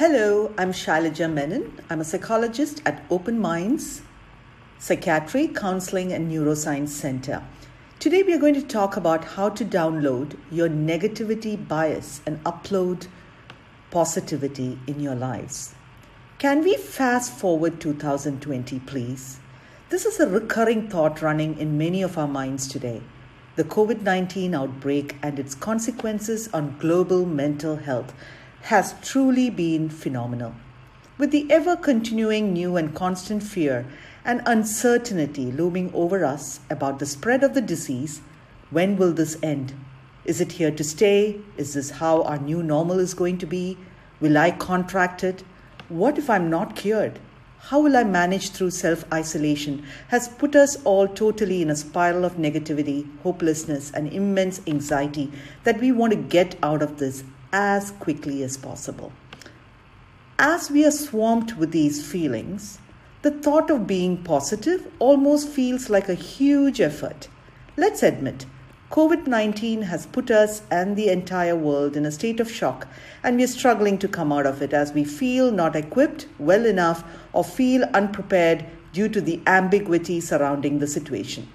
Hello, I'm Shailaja Menon. I'm a psychologist at Open Minds Psychiatry, Counseling, and Neuroscience Center. Today, we are going to talk about how to download your negativity bias and upload positivity in your lives. Can we fast forward 2020, please? This is a recurring thought running in many of our minds today. The COVID 19 outbreak and its consequences on global mental health has truly been phenomenal. With the ever continuing new and constant fear and uncertainty looming over us about the spread of the disease, when will this end? Is it here to stay? Is this how our new normal is going to be? Will I contract it? What if I'm not cured? How will I manage through self isolation? Has put us all totally in a spiral of negativity, hopelessness, and immense anxiety that we want to get out of this as quickly as possible. As we are swamped with these feelings, the thought of being positive almost feels like a huge effort. Let's admit, COVID 19 has put us and the entire world in a state of shock, and we are struggling to come out of it as we feel not equipped well enough or feel unprepared due to the ambiguity surrounding the situation.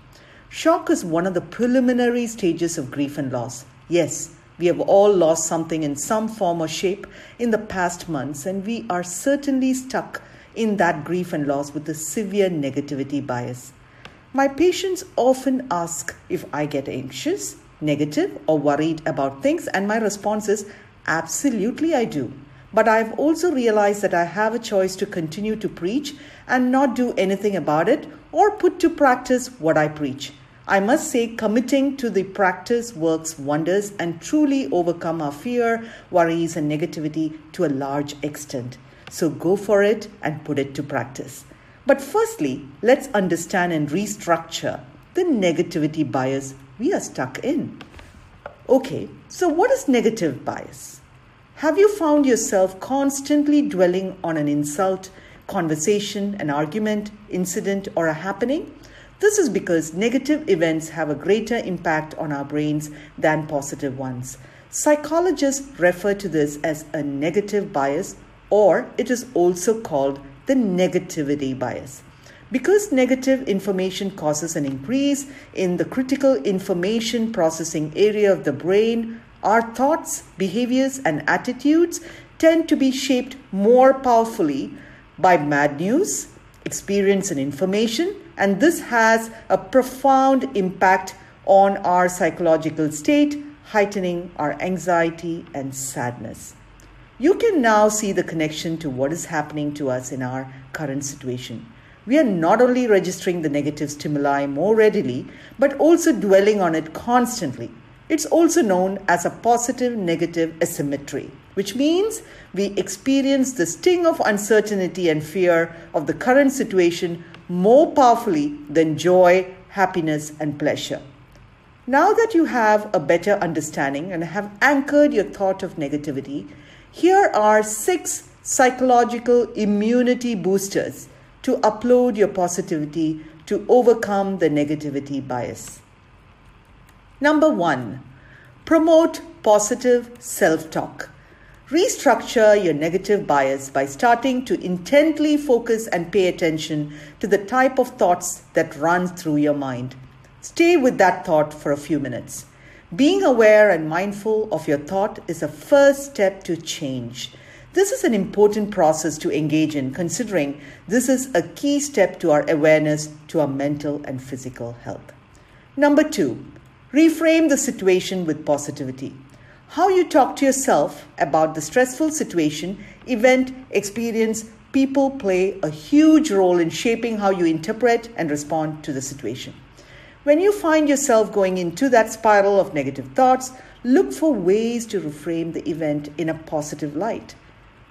Shock is one of the preliminary stages of grief and loss. Yes, we have all lost something in some form or shape in the past months, and we are certainly stuck in that grief and loss with a severe negativity bias. My patients often ask if I get anxious, negative, or worried about things, and my response is absolutely I do. But I've also realized that I have a choice to continue to preach and not do anything about it or put to practice what I preach. I must say, committing to the practice works wonders and truly overcome our fear, worries, and negativity to a large extent. So go for it and put it to practice. But firstly, let's understand and restructure the negativity bias we are stuck in. Okay, so what is negative bias? Have you found yourself constantly dwelling on an insult, conversation, an argument, incident, or a happening? This is because negative events have a greater impact on our brains than positive ones. Psychologists refer to this as a negative bias, or it is also called the negativity bias. Because negative information causes an increase in the critical information processing area of the brain, our thoughts, behaviors, and attitudes tend to be shaped more powerfully by bad news, experience, and information and this has a profound impact on our psychological state, heightening our anxiety and sadness. You can now see the connection to what is happening to us in our current situation. We are not only registering the negative stimuli more readily, but also dwelling on it constantly. It's also known as a positive negative asymmetry, which means we experience the sting of uncertainty and fear of the current situation more powerfully than joy, happiness, and pleasure. Now that you have a better understanding and have anchored your thought of negativity, here are six psychological immunity boosters to upload your positivity to overcome the negativity bias. Number one, promote positive self talk. Restructure your negative bias by starting to intently focus and pay attention to the type of thoughts that run through your mind. Stay with that thought for a few minutes. Being aware and mindful of your thought is a first step to change. This is an important process to engage in, considering this is a key step to our awareness to our mental and physical health. Number two, reframe the situation with positivity. How you talk to yourself about the stressful situation, event, experience, people play a huge role in shaping how you interpret and respond to the situation. When you find yourself going into that spiral of negative thoughts, look for ways to reframe the event in a positive light.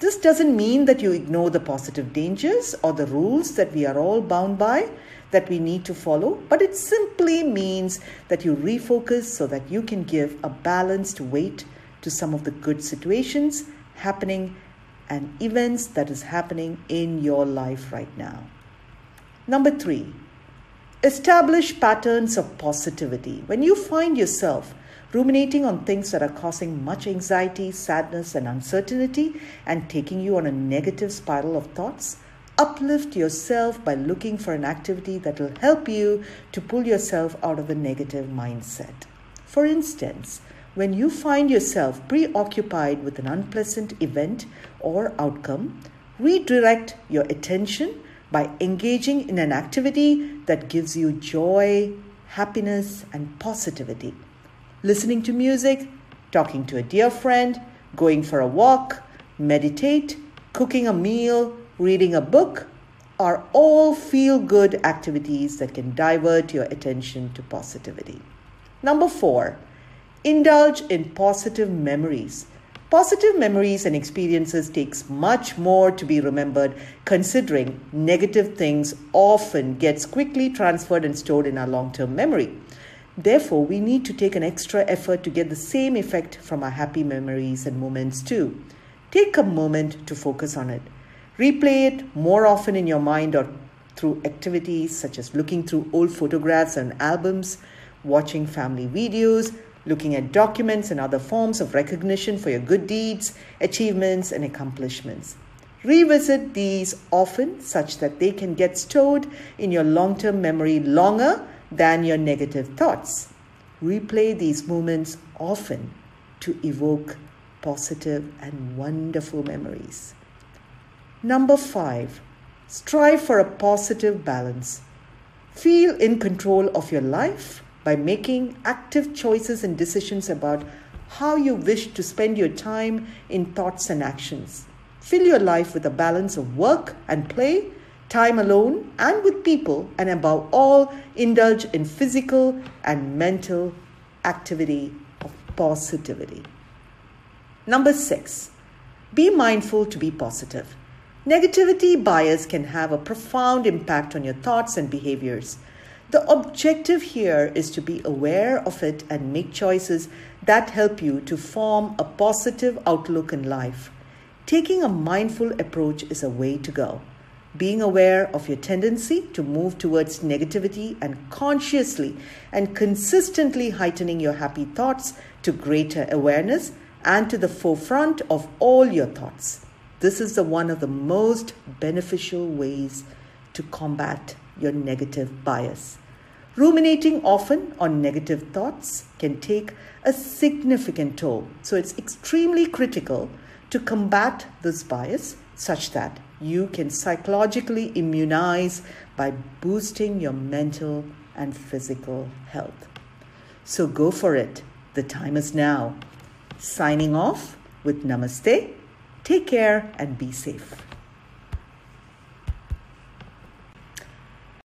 This doesn't mean that you ignore the positive dangers or the rules that we are all bound by that we need to follow, but it simply means that you refocus so that you can give a balanced weight to some of the good situations happening and events that is happening in your life right now. Number 3, establish patterns of positivity. When you find yourself ruminating on things that are causing much anxiety, sadness, and uncertainty, and taking you on a negative spiral of thoughts? Uplift yourself by looking for an activity that will help you to pull yourself out of the negative mindset. For instance, when you find yourself preoccupied with an unpleasant event or outcome, redirect your attention by engaging in an activity that gives you joy, happiness, and positivity. Listening to music, talking to a dear friend, going for a walk, meditate, cooking a meal, reading a book are all feel good activities that can divert your attention to positivity. Number four, indulge in positive memories. Positive memories and experiences takes much more to be remembered considering negative things often gets quickly transferred and stored in our long-term memory. Therefore, we need to take an extra effort to get the same effect from our happy memories and moments too. Take a moment to focus on it. Replay it more often in your mind or through activities such as looking through old photographs and albums, watching family videos, looking at documents and other forms of recognition for your good deeds, achievements, and accomplishments. Revisit these often such that they can get stored in your long term memory longer than your negative thoughts. Replay these moments often to evoke positive and wonderful memories. Number five, strive for a positive balance. Feel in control of your life by making active choices and decisions about how you wish to spend your time in thoughts and actions. Fill your life with a balance of work and play, time alone and with people, and above all, indulge in physical and mental activity of positivity. Number six, be mindful to be positive. Negativity bias can have a profound impact on your thoughts and behaviors. The objective here is to be aware of it and make choices that help you to form a positive outlook in life. Taking a mindful approach is a way to go. Being aware of your tendency to move towards negativity and consciously and consistently heightening your happy thoughts to greater awareness and to the forefront of all your thoughts. This is the one of the most beneficial ways to combat your negative bias. Ruminating often on negative thoughts can take a significant toll. So it's extremely critical to combat this bias such that you can psychologically immunize by boosting your mental and physical health. So go for it. The time is now. Signing off with Namaste Take care and be safe.